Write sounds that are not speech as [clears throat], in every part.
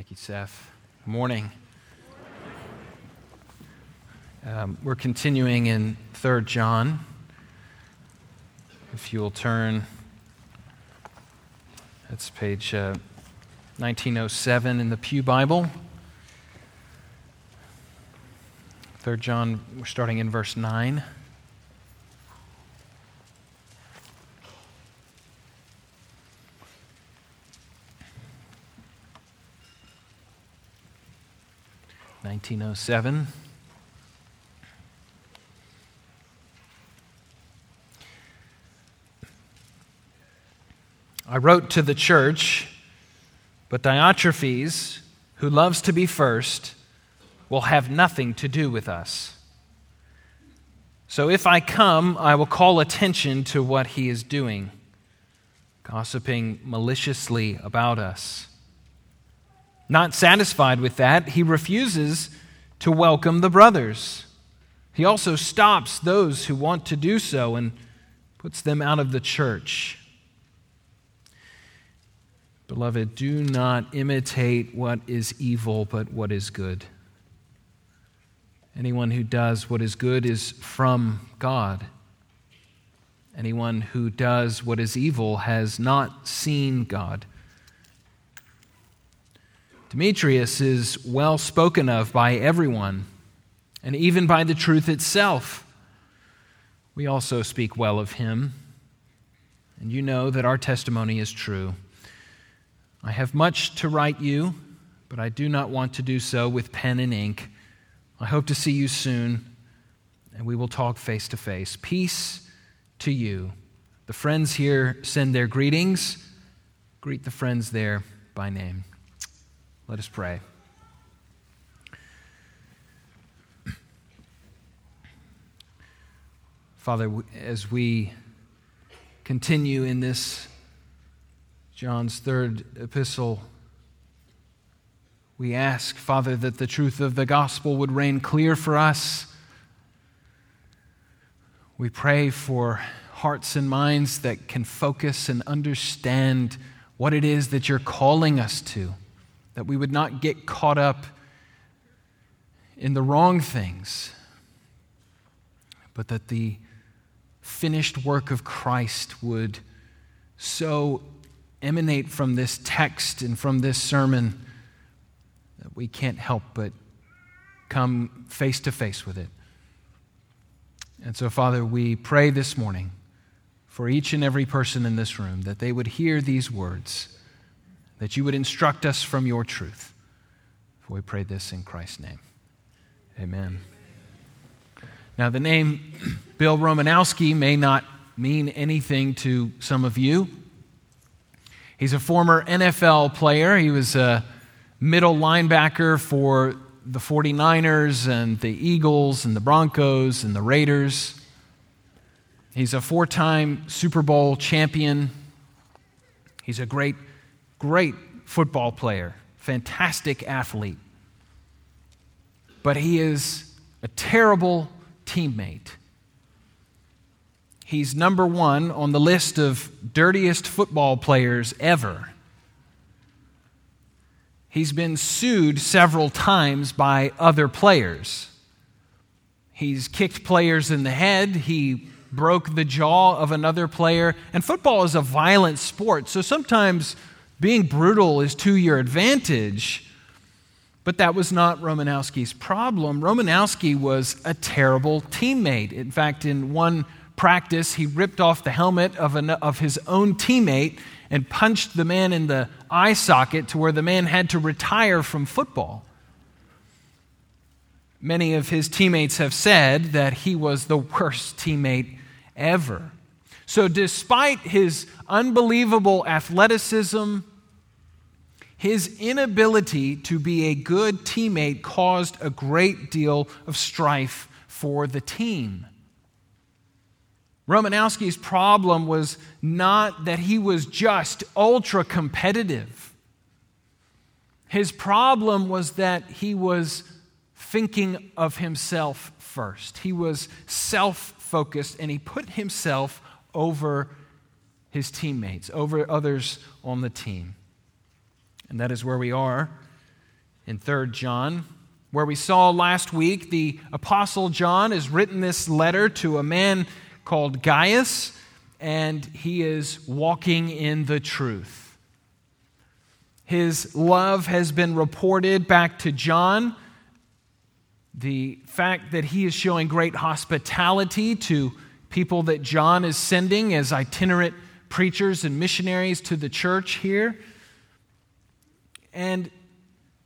Thank you, Seth. Morning. Um, we're continuing in 3 John. If you'll turn, that's page uh, 1907 in the Pew Bible. 3 John, we're starting in verse 9. Nineteen oh seven. I wrote to the church, but Diotrephes, who loves to be first, will have nothing to do with us. So if I come, I will call attention to what he is doing, gossiping maliciously about us. Not satisfied with that, he refuses to welcome the brothers. He also stops those who want to do so and puts them out of the church. Beloved, do not imitate what is evil, but what is good. Anyone who does what is good is from God. Anyone who does what is evil has not seen God. Demetrius is well spoken of by everyone, and even by the truth itself. We also speak well of him, and you know that our testimony is true. I have much to write you, but I do not want to do so with pen and ink. I hope to see you soon, and we will talk face to face. Peace to you. The friends here send their greetings. Greet the friends there by name. Let us pray. Father, as we continue in this John's third epistle, we ask, Father, that the truth of the gospel would reign clear for us. We pray for hearts and minds that can focus and understand what it is that you're calling us to, that we would not get caught up in the wrong things, but that the finished work of Christ would so emanate from this text and from this sermon that we can't help but come face to face with it. And so, Father, we pray this morning for each and every person in this room that they would hear these words, that you would instruct us from your truth. For we pray this in Christ's name. Amen. Now, the name [clears throat] Bill Romanowski may not mean anything to some of you. He's a former NFL player. He was a middle linebacker for the 49ers and the Eagles and the Broncos and the Raiders. He's a four time Super Bowl champion. He's a great, great football player, fantastic athlete. But he is a terrible teammate. He's number one on the list of dirtiest football players ever. He's been sued several times by other players. He's kicked players in the head. He broke the jaw of another player. And football is a violent sport, so sometimes being brutal is to your advantage. But that was not Romanowski's problem. Romanowski was a terrible teammate. In fact, in one practice, he ripped off the helmet of, an, of his own teammate and punched the man in the eye socket to where the man had to retire from football. Many of his teammates have said that he was the worst teammate ever. So, despite his unbelievable athleticism, his inability to be a good teammate caused a great deal of strife for the team. Romanowski's problem was not that he was just ultra competitive. His problem was that he was thinking of himself first. He was self focused and he put himself over his teammates, over others on the team. And that is where we are in 3 John, where we saw last week the Apostle John has written this letter to a man called Gaius, and he is walking in the truth. His love has been reported back to John. The fact that he is showing great hospitality to people that John is sending as itinerant preachers and missionaries to the church here. And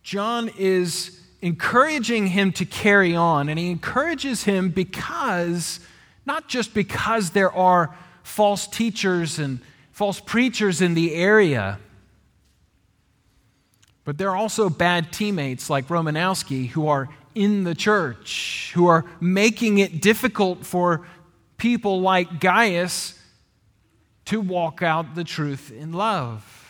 John is encouraging him to carry on, and he encourages him because, not just because there are false teachers and false preachers in the area, but there are also bad teammates like Romanowski who are in the church, who are making it difficult for people like Gaius to walk out the truth in love.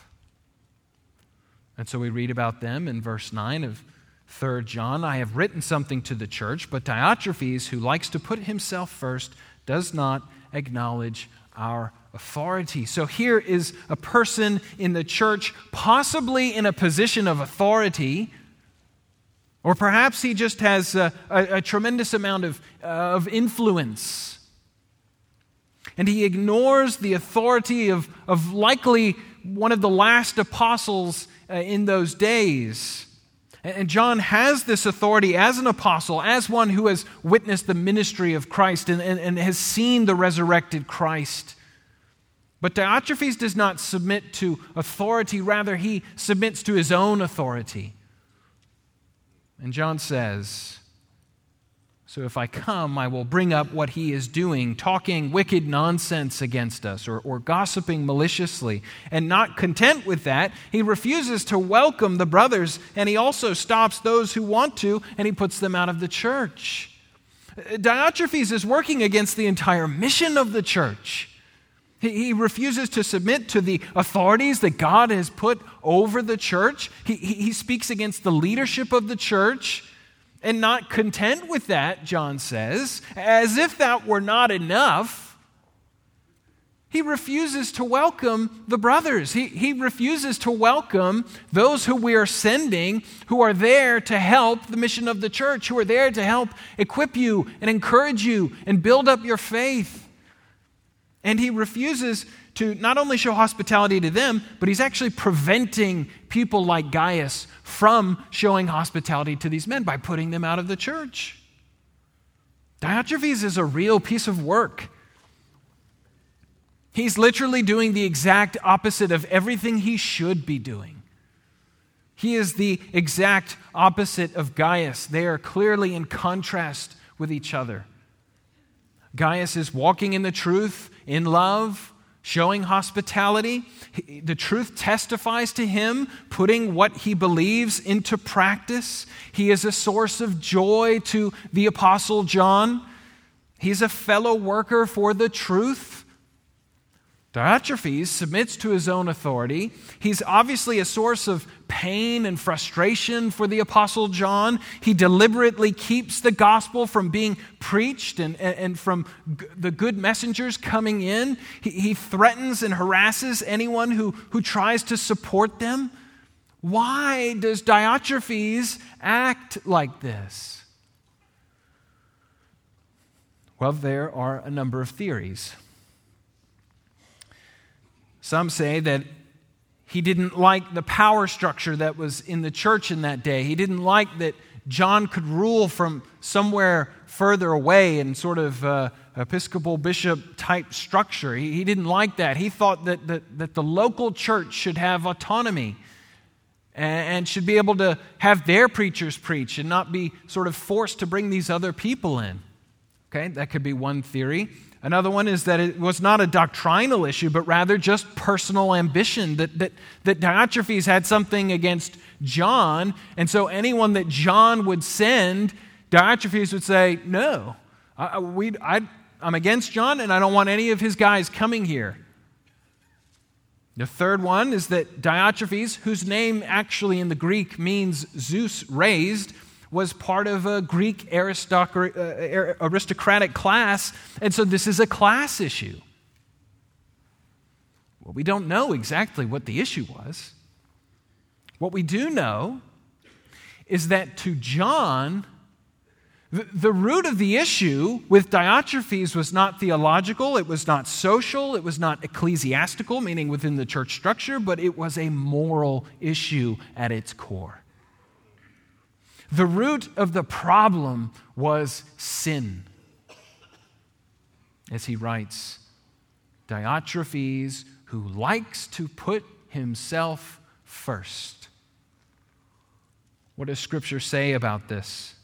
And so we read about them in verse 9 of 3 John. I have written something to the church, but Diotrephes, who likes to put himself first, does not acknowledge our authority. So here is a person in the church, possibly in a position of authority, or perhaps he just has a, a, a tremendous amount of, uh, of influence and he ignores the authority of, of likely one of the last apostles Uh, in those days. And John has this authority as an apostle, as one who has witnessed the ministry of Christ and, and, and has seen the resurrected Christ. But Diotrephes does not submit to authority, rather, he submits to his own authority. And John says, so if I come, I will bring up what he is doing, talking wicked nonsense against us or, or gossiping maliciously. And not content with that, he refuses to welcome the brothers, and he also stops those who want to, and he puts them out of the church. Diotrephes is working against the entire mission of the church. He, refuses to submit to the authorities that God has put over the church. He, he speaks against the leadership of the church. And not content with that, John says, as if that were not enough, he refuses to welcome the brothers. He, he refuses to welcome those who we are sending who are there to help the mission of the church, who are there to help equip you and encourage you and build up your faith. And he refuses to not only show hospitality to them, but he's actually preventing people like Gaius from showing hospitality to these men by putting them out of the church. Diotrephes is a real piece of work. He's literally doing the exact opposite of everything he should be doing. He is the exact opposite of Gaius. They are clearly in contrast with each other. Gaius is walking in the truth, in love, showing hospitality. The truth testifies to him, putting what he believes into practice. He is a source of joy to the Apostle John. He's a fellow worker for the truth. Diotrephes submits to his own authority. He's obviously a source of pain and frustration for the Apostle John. He deliberately keeps the gospel from being preached and, and, from g- the good messengers coming in. He, he threatens and harasses anyone who, who tries to support them. Why does Diotrephes act like this? Well, there are a number of theories. Some say that he didn't like the power structure that was in the church in that day. He didn't like that John could rule from somewhere further away in sort of uh, Episcopal bishop type structure. He, he, didn't like that. He thought that, that, that the local church should have autonomy and, and should be able to have their preachers preach and not be sort of forced to bring these other people in. Okay, that could be one theory. Another one is that it was not a doctrinal issue, but rather just personal ambition, that, that, that Diotrephes had something against John, and so anyone that John would send, Diotrephes would say, No, I, we, I, I'm against John, and I don't want any of his guys coming here. The third one is that Diotrephes, whose name actually in the Greek means Zeus raised, was part of a Greek uh, aristocratic class, and so this is a class issue. Well, we don't know exactly what the issue was. What we do know is that to John, the, the root of the issue with Diotrephes was not theological, it was not social, it was not ecclesiastical, meaning within the church structure, but it was a moral issue at its core. The root of the problem was sin. As he writes, Diotrephes, who likes to put himself first. What does Scripture say about this?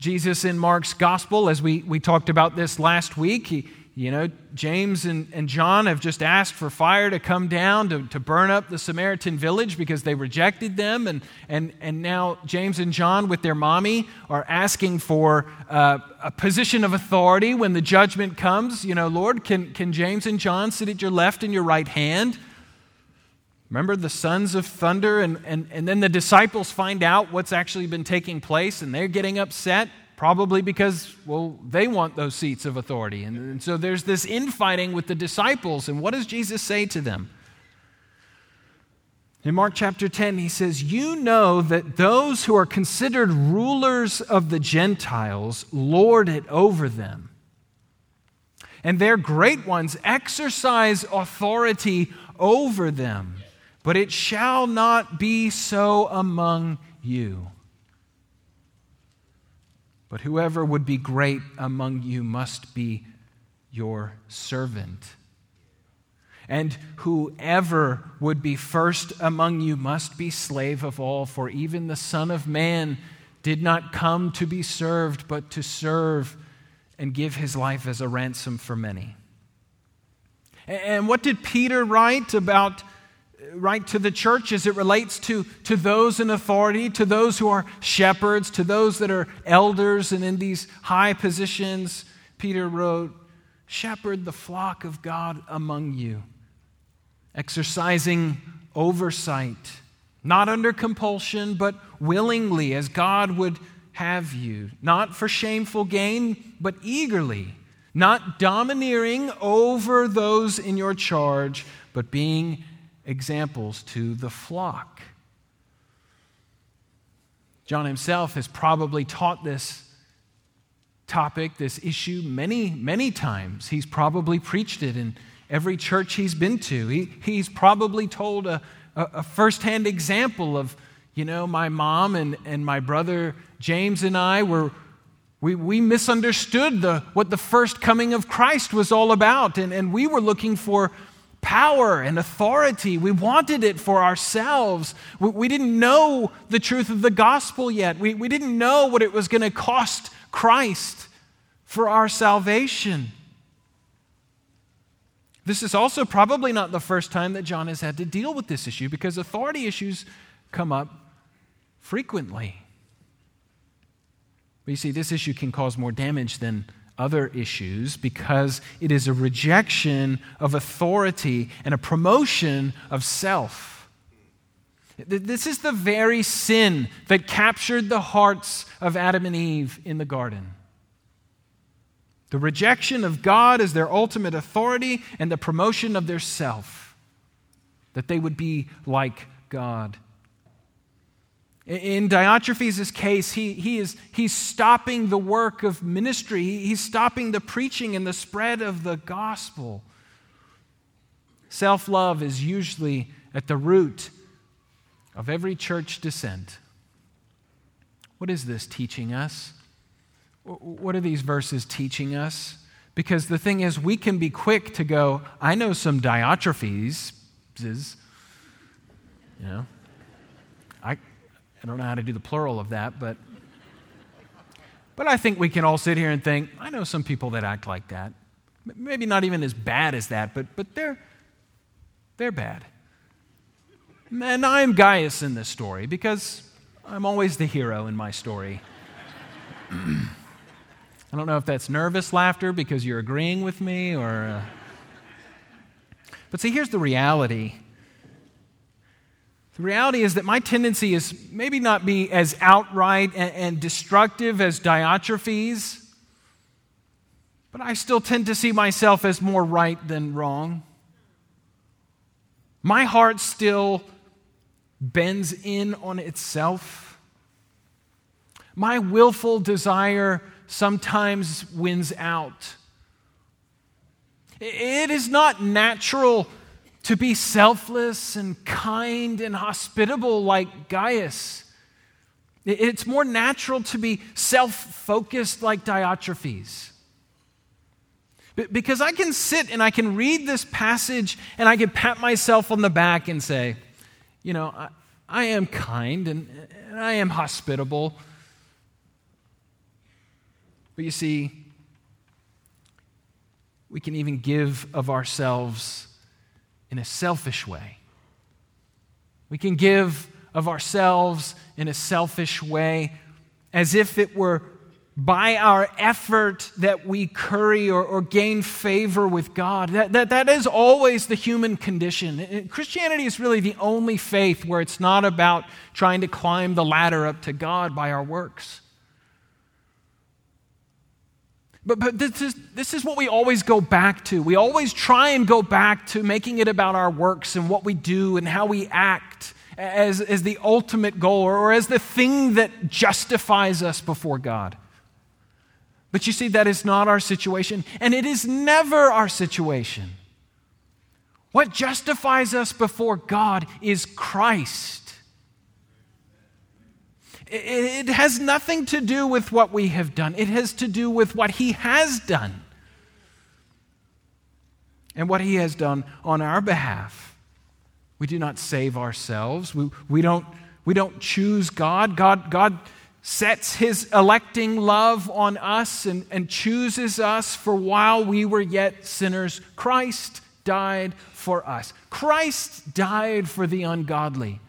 Jesus in Mark's gospel, as we, we talked about this last week, he, you know, James and, and John have just asked for fire to come down to, to burn up the Samaritan village because they rejected them. And, and, and now James and John, with their mommy, are asking for uh, a position of authority when the judgment comes. You know, Lord, can, can James and John sit at your left and your right hand? Remember the sons of thunder? And, and, and then the disciples find out what's actually been taking place and they're getting upset. Probably because, well, they want those seats of authority. And, and so there's this infighting with the disciples. And what does Jesus say to them? In Mark chapter 10, he says, You know that those who are considered rulers of the Gentiles lord it over them. And their great ones exercise authority over them. But it shall not be so among you. But whoever would be great among you must be your servant. And whoever would be first among you must be slave of all, for even the Son of Man did not come to be served, but to serve and give his life as a ransom for many. And what did Peter write about right to the church as it relates to, to those in authority, to those who are shepherds, to those that are elders and in these high positions. Peter wrote, Shepherd the flock of God among you, exercising oversight, not under compulsion, but willingly, as God would have you, not for shameful gain, but eagerly, not domineering over those in your charge, but being examples to the flock. John himself has probably taught this topic, this issue, many, many times. He's probably preached it in every church he's been to. He, he's probably told a, a, a firsthand example of, you know, my mom and, and my brother James and I were. We, we misunderstood the, what the first coming of Christ was all about, and, and we were looking for power and authority. We wanted it for ourselves. We, we didn't know the truth of the gospel yet. We, we didn't know what it was going to cost Christ for our salvation. This is also probably not the first time that John has had to deal with this issue because authority issues come up frequently. But you see, this issue can cause more damage than other issues because it is a rejection of authority and a promotion of self. This is the very sin that captured the hearts of Adam and Eve in the garden. The rejection of God as their ultimate authority and the promotion of their self, that they would be like God. In Diotrephes' case, he, he is, he's stopping the work of ministry. He's stopping the preaching and the spread of the gospel. Self love is usually at the root of every church dissent. What is this teaching us? What are these verses teaching us? Because the thing is, we can be quick to go, I know some Diotrephes, you know, I, I don't know how to do the plural of that, but but I think we can all sit here and think, I know some people that act like that. Maybe not even as bad as that, but but they're they're bad. And I'm Gaius in this story because I'm always the hero in my story. [clears throat] I don't know if that's nervous laughter because you're agreeing with me or. Uh... But see, here's the reality the reality is that my tendency is maybe not be as outright and, and destructive as Diotrephes, but I still tend to see myself as more right than wrong. My heart still bends in on itself. My willful desire sometimes wins out. It is not natural to be selfless and kind and hospitable like Gaius. It's more natural to be self focused like Diotrephes. Because I can sit and I can read this passage and I can pat myself on the back and say, you know, I, I am kind and, and I am hospitable. But you see, we can even give of ourselves in a selfish way. We can give of ourselves in a selfish way as if it were by our effort that we curry or, or gain favor with God. That, that, that is always the human condition. Uh, Christianity is really the only faith where it's not about trying to climb the ladder up to God by our works. But, but this, is, this is what we always go back to. We always try and go back to making it about our works and what we do and how we act as, as the ultimate goal or, or as the thing that justifies us before God. But you see, that is not our situation, and it is never our situation. What justifies us before God is Christ. It has nothing to do with what we have done, it has to do with what He has done and what He has done on our behalf. We do not save ourselves, we, we, don't, we don't choose God. God. God sets His electing love on us and, and chooses us for while we were yet sinners. Christ died for us, Christ died for the ungodly.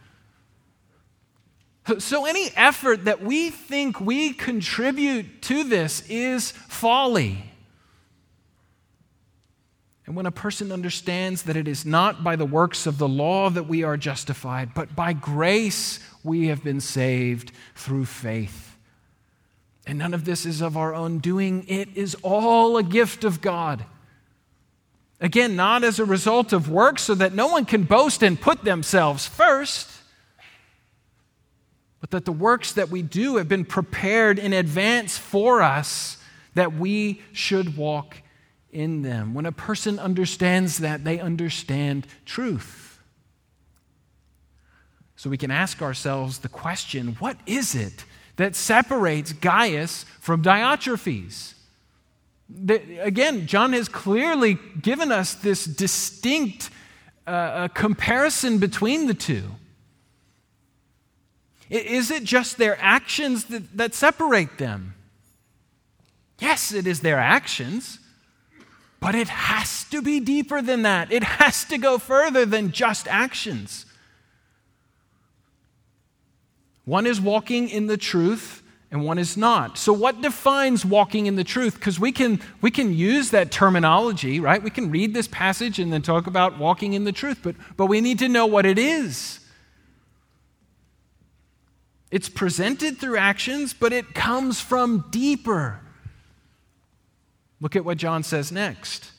So, any effort that we think we contribute to this is folly. And when a person understands that it is not by the works of the law that we are justified, but by grace we have been saved through faith. And none of this is of our own doing, it is all a gift of God. Again, not as a result of works, so that no one can boast and put themselves first but that the works that we do have been prepared in advance for us that we should walk in them. When a person understands that, they understand truth. So we can ask ourselves the question what is it that separates Gaius from Diotrephes? Again, John has clearly given us this distinct uh, comparison between the two. Is it just their actions that, that separate them? Yes, it is their actions, but it has to be deeper than that. It has to go further than just actions. One is walking in the truth and one is not. So what defines walking in the truth? Because we can we can use that terminology, right? We can read this passage and then talk about walking in the truth, but but we need to know what it is. It's presented through actions, but it comes from deeper. Look at what John says next.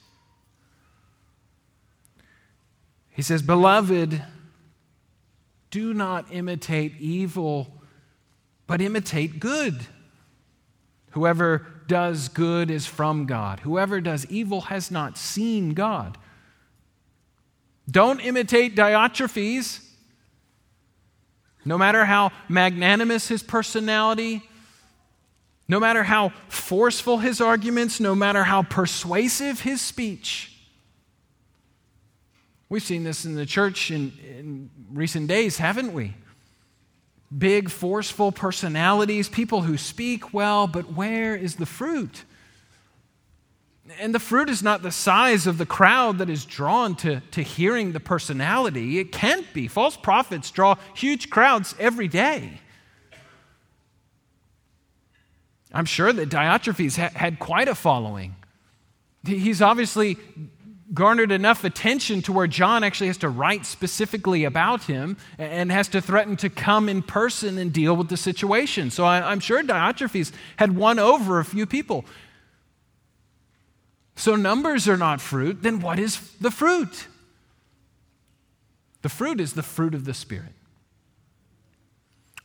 He says, Beloved, do not imitate evil, but imitate good. Whoever does good is from God. Whoever does evil has not seen God. Don't imitate Diotrephes no matter how magnanimous his personality, no matter how forceful his arguments, no matter how persuasive his speech. We've seen this in the church in, in recent days, haven't we? Big, forceful personalities, people who speak well, but where is the fruit? And the fruit is not the size of the crowd that is drawn to, to hearing the personality. It can't be. False prophets draw huge crowds every day. I'm sure that Diotrephes ha- had quite a following. He's obviously garnered enough attention to where John actually has to write specifically about him and has to threaten to come in person and deal with the situation. So I, am sure Diotrephes had won over a few people. So numbers are not fruit, then what is the fruit? The fruit is the fruit of the Spirit.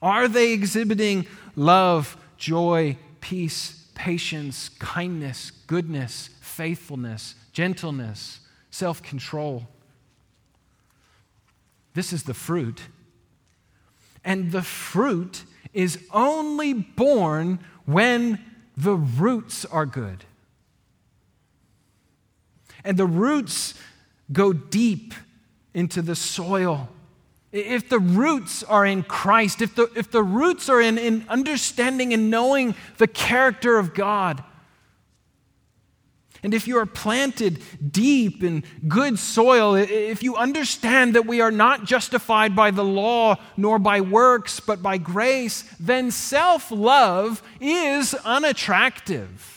Are they exhibiting love, joy, peace, patience, kindness, goodness, faithfulness, gentleness, self control. This is the fruit. And the fruit is only born when the roots are good. And the roots go deep into the soil. If the roots are in Christ, if the, if the roots are in, in understanding and knowing the character of God, and if you are planted deep in good soil, if you understand that we are not justified by the law nor by works, but by grace, then self love is unattractive.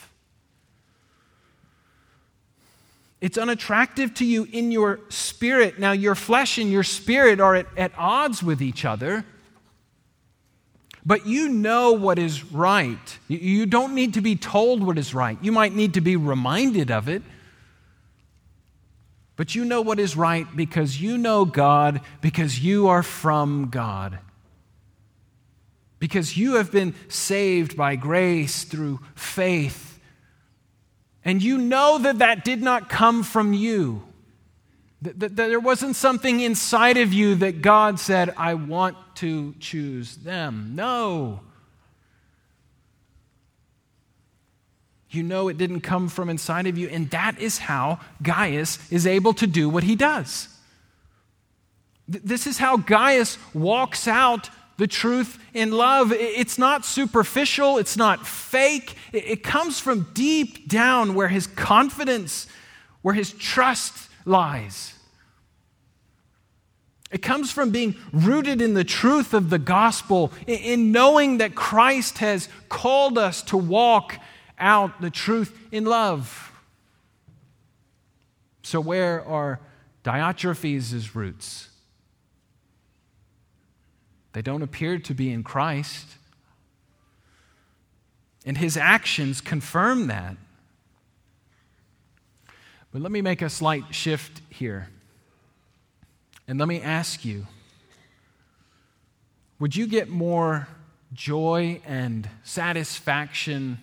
It's unattractive to you in your spirit. Now, your flesh and your spirit are at, at odds with each other. But you know what is right. You don't need to be told what is right. You might need to be reminded of it. But you know what is right because you know God, because you are from God. Because you have been saved by grace through faith. And you know that that did not come from you. That, that, that, there wasn't something inside of you that God said, I want to choose them. No. You know it didn't come from inside of you, and that is how Gaius is able to do what he does. This is how Gaius walks out the truth in love. It's not superficial, it's not fake. It comes from deep down where his confidence, where his trust lies. It comes from being rooted in the truth of the gospel, in knowing that Christ has called us to walk out the truth in love. So, where are Diotrephes' roots? They don't appear to be in Christ. And his actions confirm that. But let me make a slight shift here. And let me ask you would you get more joy and satisfaction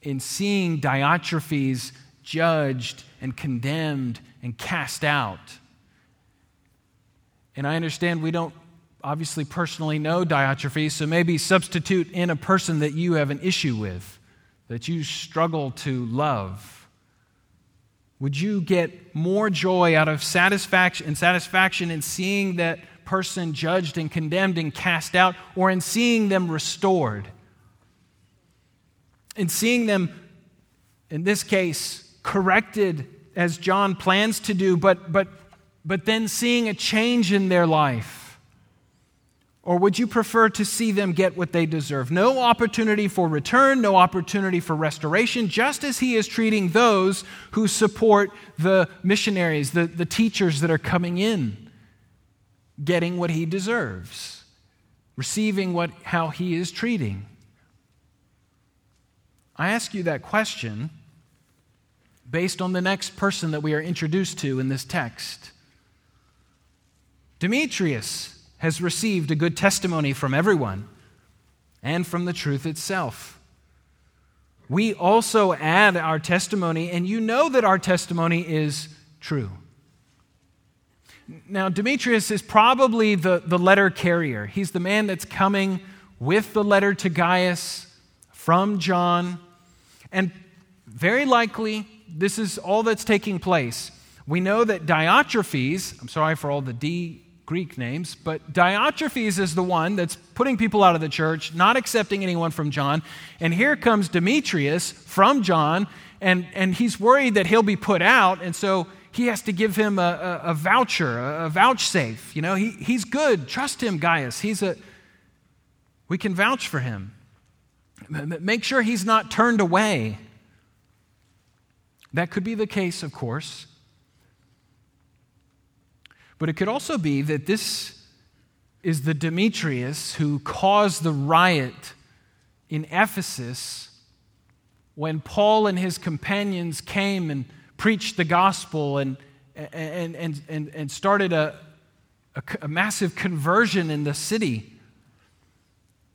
in seeing Diotrephes judged and condemned and cast out? And I understand we don't obviously personally know Diotrephes, so maybe substitute in a person that you have an issue with, that you struggle to love. Would you get more joy out of satisfaction and satisfaction in seeing that person judged and condemned and cast out, or in seeing them restored? In seeing them, in this case, corrected as John plans to do, but, but, but then seeing a change in their life. Or would you prefer to see them get what they deserve? No opportunity for return, no opportunity for restoration, just as he is treating those who support the missionaries, the, the teachers that are coming in, getting what he deserves, receiving what, how he is treating. I ask you that question based on the next person that we are introduced to in this text. Demetrius has received a good testimony from everyone and from the truth itself. We also add our testimony, and you know that our testimony is true. Now, Demetrius is probably the, the letter carrier. He's the man that's coming with the letter to Gaius from John. And very likely, this is all that's taking place. We know that Diotrephes, I'm sorry for all the D Greek names, but Diotrephes is the one that's putting people out of the church, not accepting anyone from John. And here comes Demetrius from John, and, and he's worried that he'll be put out, and so he has to give him a, a, a voucher, a, a vouchsafe. You know, he, he's good. Trust him, Gaius. He's a, we can vouch for him. Make sure he's not turned away. That could be the case, of course. But it could also be that this is the Demetrius who caused the riot in Ephesus when Paul and his companions came and preached the gospel and, and, and, and, and started a, a, a massive conversion in the city.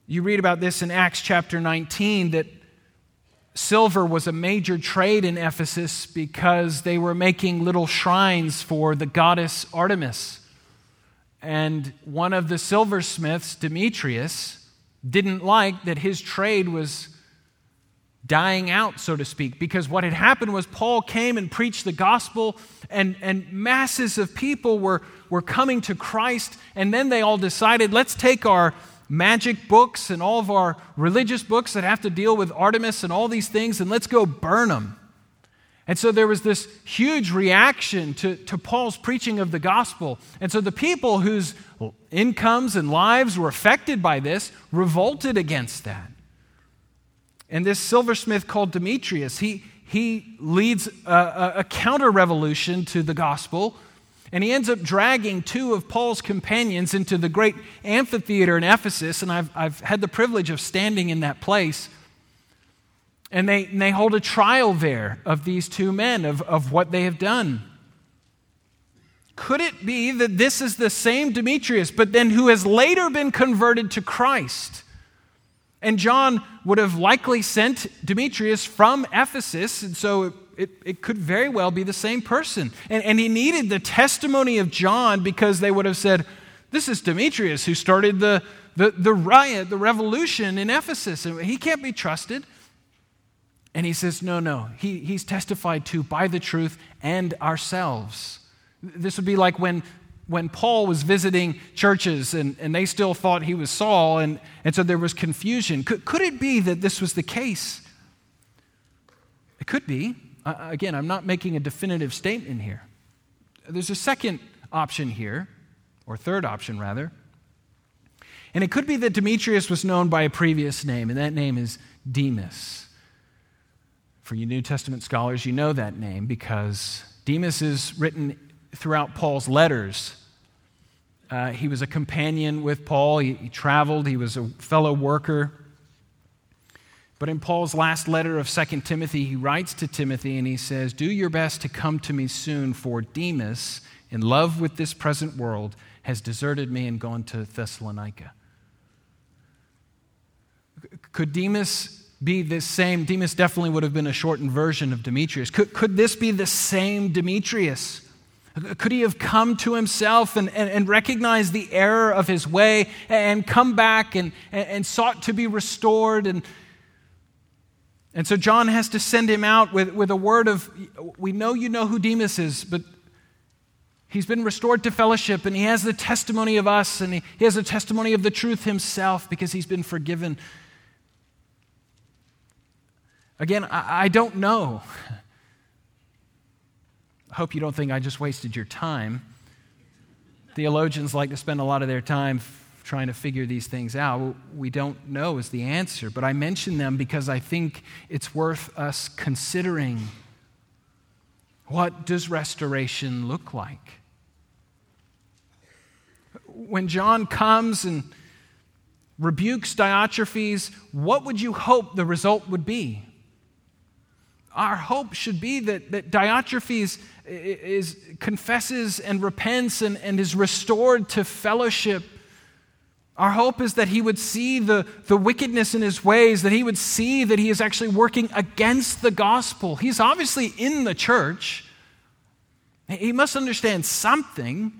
You read about this in Acts chapter 19 that silver was a major trade in Ephesus because they were making little shrines for the goddess Artemis. And one of the silversmiths, Demetrius, didn't like that his trade was dying out, so to speak, because what had happened was Paul came and preached the gospel, and, and masses of people were, were coming to Christ, and then they all decided, let's take our magic books and all of our religious books that have to deal with Artemis and all these things, and let's go burn them. And so there was this huge reaction to, to Paul's preaching of the gospel. And so the people whose incomes and lives were affected by this revolted against that. And this silversmith called Demetrius, he, he leads a, a counter revolution to the gospel. And he ends up dragging two of Paul's companions into the great amphitheater in Ephesus. And I've, I've had the privilege of standing in that place. And they, and they hold a trial there of these two men, of, of what they have done. Could it be that this is the same Demetrius, but then who has later been converted to Christ? And John would have likely sent Demetrius from Ephesus, and so it, it, could very well be the same person. And, and he needed the testimony of John because they would have said, This is Demetrius who started the, the, the riot, the revolution in Ephesus, and he can't be trusted. And he says, No, no, he, he's testified to by the truth and ourselves. This would be like when when Paul was visiting churches and, and they still thought he was Saul, and, and so there was confusion. Could, could it be that this was the case? It could be. Again, I'm not making a definitive statement here. There's a second option here, or third option rather. And it could be that Demetrius was known by a previous name, and that name is Demas. For you New Testament scholars, you know that name because Demas is written throughout Paul's letters. Uh, he was a companion with Paul, he, he traveled, he was a fellow worker. But in Paul's last letter of 2 Timothy, he writes to Timothy and he says, Do your best to come to me soon, for Demas, in love with this present world, has deserted me and gone to Thessalonica. Could Demas be this same? Demas definitely would have been a shortened version of Demetrius. Could, could this be the same Demetrius? Could he have come to himself and, and, and recognized the error of his way and come back and, and, sought to be restored? And, and so John has to send him out with, with a word of, We know you know who Demas is, but he's been restored to fellowship and he has the testimony of us and he, he has the testimony of the truth himself because he's been forgiven. Again, I, I don't know. I hope you don't think I just wasted your time. Theologians like to spend a lot of their time trying to figure these things out. We don't know is the answer, but I mention them because I think it's worth us considering. What does restoration look like? When John comes and rebukes Diotrephes, what would you hope the result would be? Our hope should be that, that Diotrephes is, confesses and repents and, and is restored to fellowship. Our hope is that he would see the, the wickedness in his ways, that he would see that he is actually working against the gospel. He's obviously in the church, he must understand something.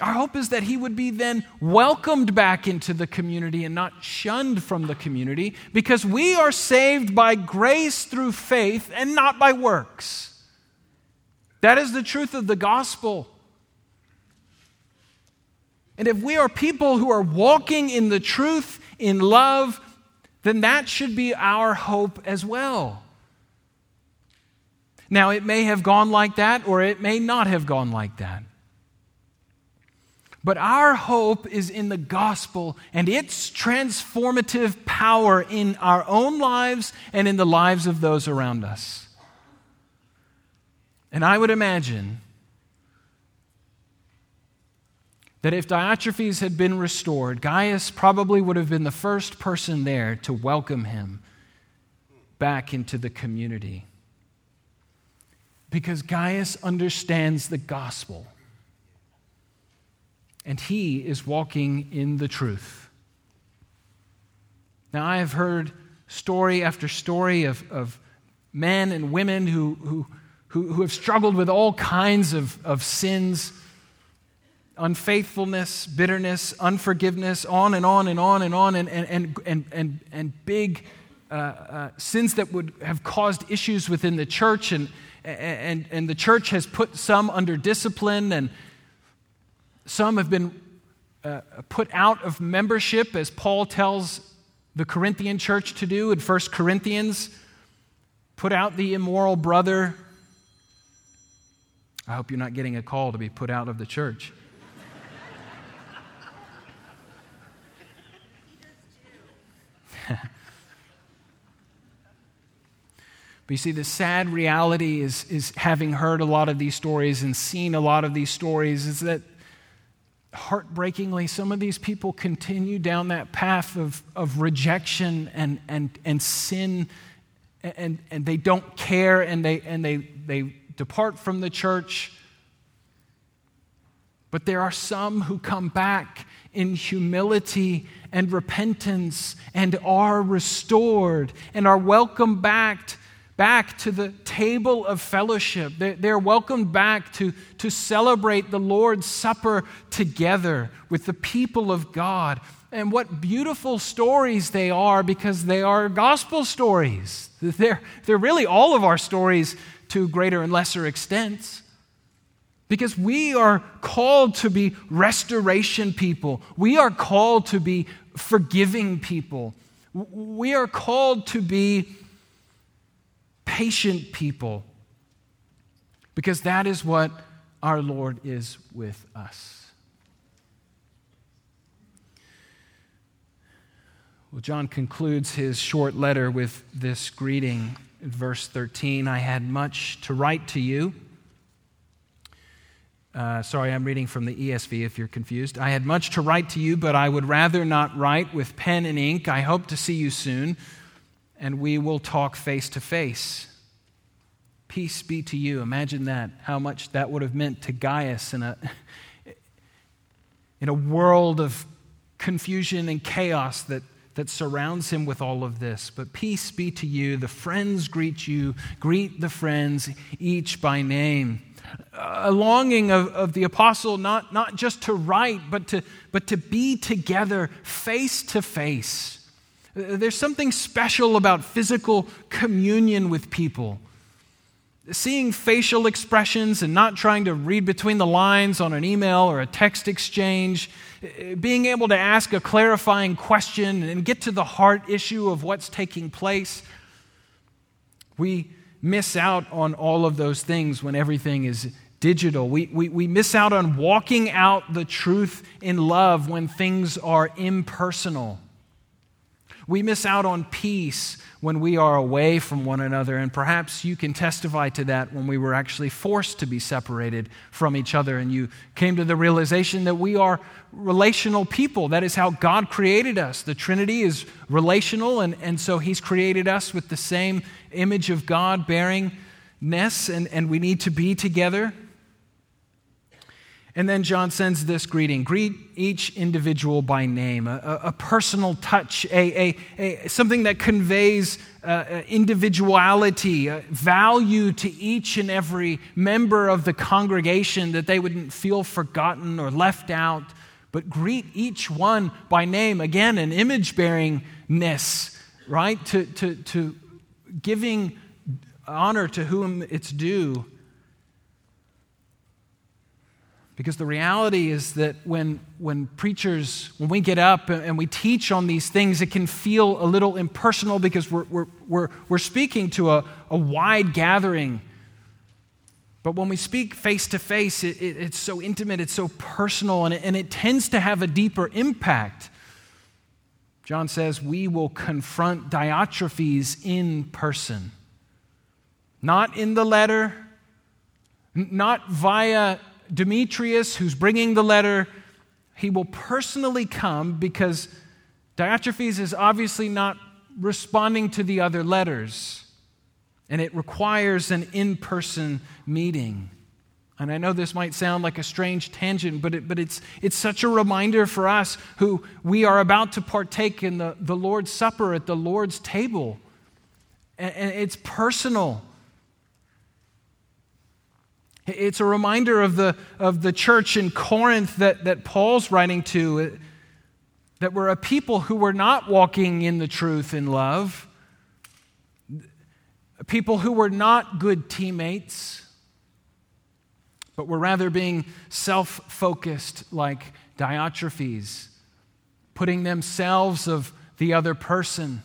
Our hope is that he would be then welcomed back into the community and not shunned from the community because we are saved by grace through faith and not by works. That is the truth of the gospel. And if we are people who are walking in the truth, in love, then that should be our hope as well. Now, it may have gone like that, or it may not have gone like that. But our hope is in the gospel and its transformative power in our own lives and in the lives of those around us. And I would imagine that if Diotrephes had been restored, Gaius probably would have been the first person there to welcome him back into the community. Because Gaius understands the gospel and he is walking in the truth. Now, I have heard story after story of, of men and women who, who, who, have struggled with all kinds of, of sins unfaithfulness, bitterness, unforgiveness, on and on and on and on, and, and, and, and, and big uh, uh, sins that would have caused issues within the church. And, and, and the church has put some under discipline, and some have been uh, put out of membership, as Paul tells the Corinthian church to do in 1 Corinthians. Put out the immoral brother. I hope you're not getting a call to be put out of the church. [laughs] But you see, the sad reality is, is having heard a lot of these stories and seen a lot of these stories, is that heartbreakingly, some of these people continue down that path of, of rejection and, and, and sin, and, and they don't care and, they, and they, they depart from the church. But there are some who come back in humility and repentance and are restored and are welcomed back back to the table of fellowship. They're welcomed back to, to celebrate the Lord's Supper together with the people of God. And what beautiful stories they are because they are gospel stories. [laughs] They're, they're really all of our stories to greater and lesser extents. Because we are called to be restoration people. We are called to be forgiving people. We are called to be patient people, because that is what our Lord is with us. Well, John concludes his short letter with this greeting in verse 13 I had much to write to you. Uh, sorry, I'm reading from the ESV if you're confused. I had much to write to you, but I would rather not write with pen and ink. I hope to see you soon and we will talk face to face. Peace be to you. Imagine that, how much that would have meant to Gaius in a, in a world of confusion and chaos that, that surrounds him with all of this. But peace be to you. The friends greet you. Greet the friends, each by name. A longing of, of the apostle not, not just to write, but to, but to be together face to face there's something special about physical communion with people. Seeing facial expressions and not trying to read between the lines on an email or a text exchange, being able to ask a clarifying question and get to the heart issue of what's taking place. We miss out on all of those things when everything is digital. We, we, we miss out on walking out the truth in love when things are impersonal. We miss out on peace when we are away from one another, and perhaps you can testify to that when we were actually forced to be separated from each other and you came to the realization that we are relational people. That is how God created us. The Trinity is relational, and, and so He's created us with the same image of God bearingness, and, and we need to be together. And then John sends this greeting greet each individual by name, a, a personal touch, a, a, a, something that conveys uh, uh individuality, value to each and every member of the congregation that they wouldn't feel forgotten or left out, but greet each one by name. Again, an image bearingness, right? To, to, to giving honor to whom it's due. Because the reality is that when, when preachers, when we get up and we teach on these things, it can feel a little impersonal because we're, we're, we're, we're speaking to a, a wide gathering. But when we speak face to face, it's so intimate, it's so personal, and it, and it tends to have a deeper impact. John says, We will confront Diotrephes in person, not in the letter, not via Demetrius, who's bringing the letter, he will personally come because Diotrephes is obviously not responding to the other letters, and it requires an in person meeting. And I know this might sound like a strange tangent, but, it, but it's, it's such a reminder for us who we are about to partake in the, the Lord's Supper at the Lord's table. And, and it's personal. It's a reminder of the, of the church in Corinth that, that Paul's writing to, uh, that were a people who were not walking in the truth in love, people who were not good teammates, but were rather being self focused like Diotrephes, putting themselves of the other person,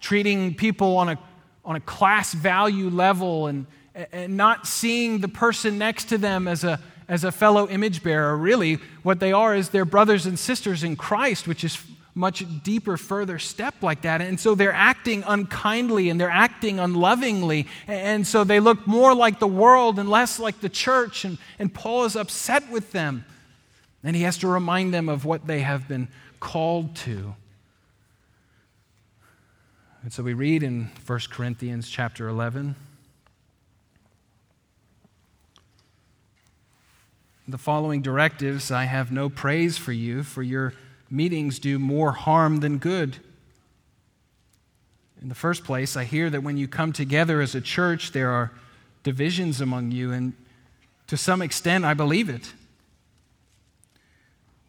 treating people on a, on a class value level and, and not seeing the person next to them as a, as a fellow image bearer. Really, what they are is their brothers and sisters in Christ, which is much deeper, further step like that. And so they're acting unkindly and they're acting unlovingly. And so they look more like the world and less like the church. And, and Paul is upset with them. And he has to remind them of what they have been called to. And so we read in 1 Corinthians chapter 11. The following directives I have no praise for you, for your meetings do more harm than good. In the first place, I hear that when you come together as a church, there are divisions among you, and to some extent, I believe it.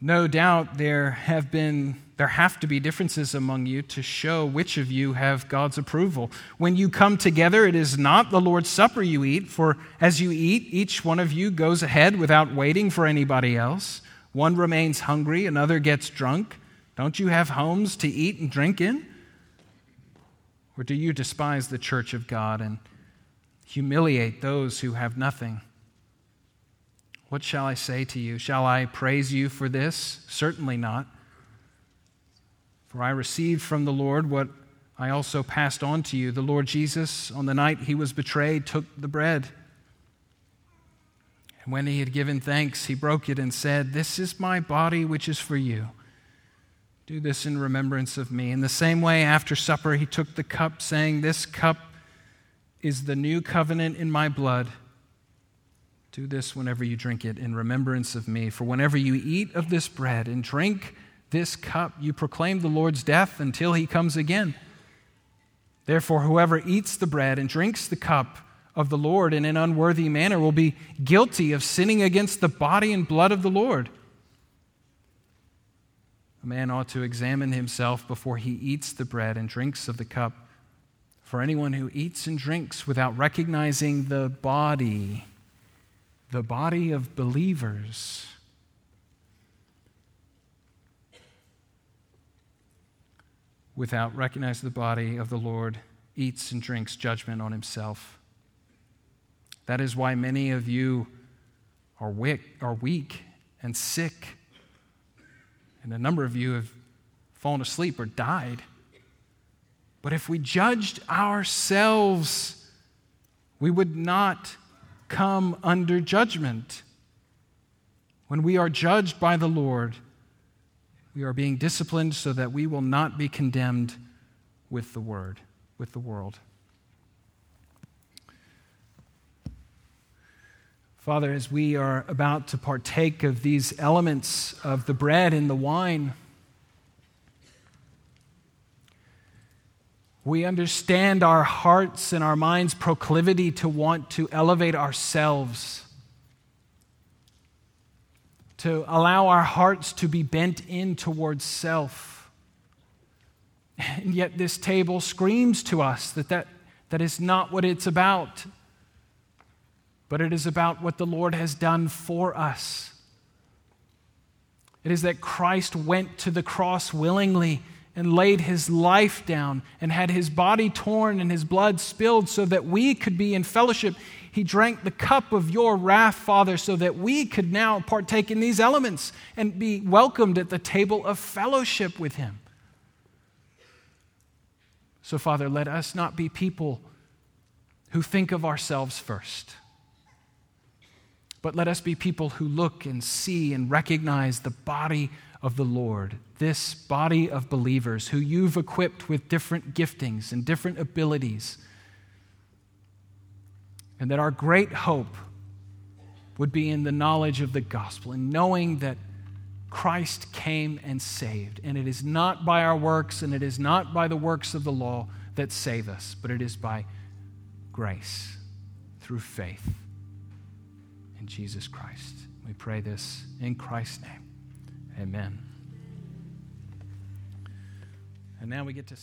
No doubt there have been there have to be differences among you to show which of you have God's approval. When you come together, it is not the Lord's Supper you eat, for as you eat, each one of you goes ahead without waiting for anybody else. One remains hungry, another gets drunk. Don't you have homes to eat and drink in? Or do you despise the church of God and humiliate those who have nothing? What shall I say to you? Shall I praise you for this? Certainly not. For I received from the Lord what I also passed on to you. The Lord Jesus, on the night he was betrayed, took the bread. And when he had given thanks, he broke it and said, This is my body, which is for you. Do this in remembrance of me. In the same way, after supper, he took the cup, saying, This cup is the new covenant in my blood. Do this whenever you drink it in remembrance of me. For whenever you eat of this bread and drink this cup, you proclaim the Lord's death until he comes again. Therefore, whoever eats the bread and drinks the cup, of the Lord in an unworthy manner will be guilty of sinning against the body and blood of the Lord. A man ought to examine himself before he eats the bread and drinks of the cup. For anyone who eats and drinks without recognizing the body, the body of believers, without recognizing the body of the Lord, eats and drinks judgment on himself. That is why many of you are weak, are weak and sick. And a number of you have fallen asleep or died. But if we judged ourselves, we would not come under judgment. When we are judged by the Lord, we are being disciplined so that we will not be condemned with the word, with the world. Father, as we are about to partake of these elements of the bread and the wine, we understand our hearts and our minds' proclivity to want to elevate ourselves, to allow our hearts to be bent in towards self. And yet, this table screams to us that that, that is not what it's about but it is about what the Lord has done for us. It is that Christ went to the cross willingly and laid his life down and had his body torn and his blood spilled so that we could be in fellowship. He drank the cup of your wrath, Father, so that we could now partake in these elements and be welcomed at the table of fellowship with him. So, Father, let us not be people who think of ourselves first but let us be people who look and see and recognize the body of the Lord, this body of believers who you've equipped with different giftings and different abilities. And that our great hope would be in the knowledge of the gospel and knowing that Christ came and saved. And it is not by our works and it is not by the works of the law that save us, but it is by grace through faith in Jesus Christ. We pray this in Christ's name. Amen. And now we get to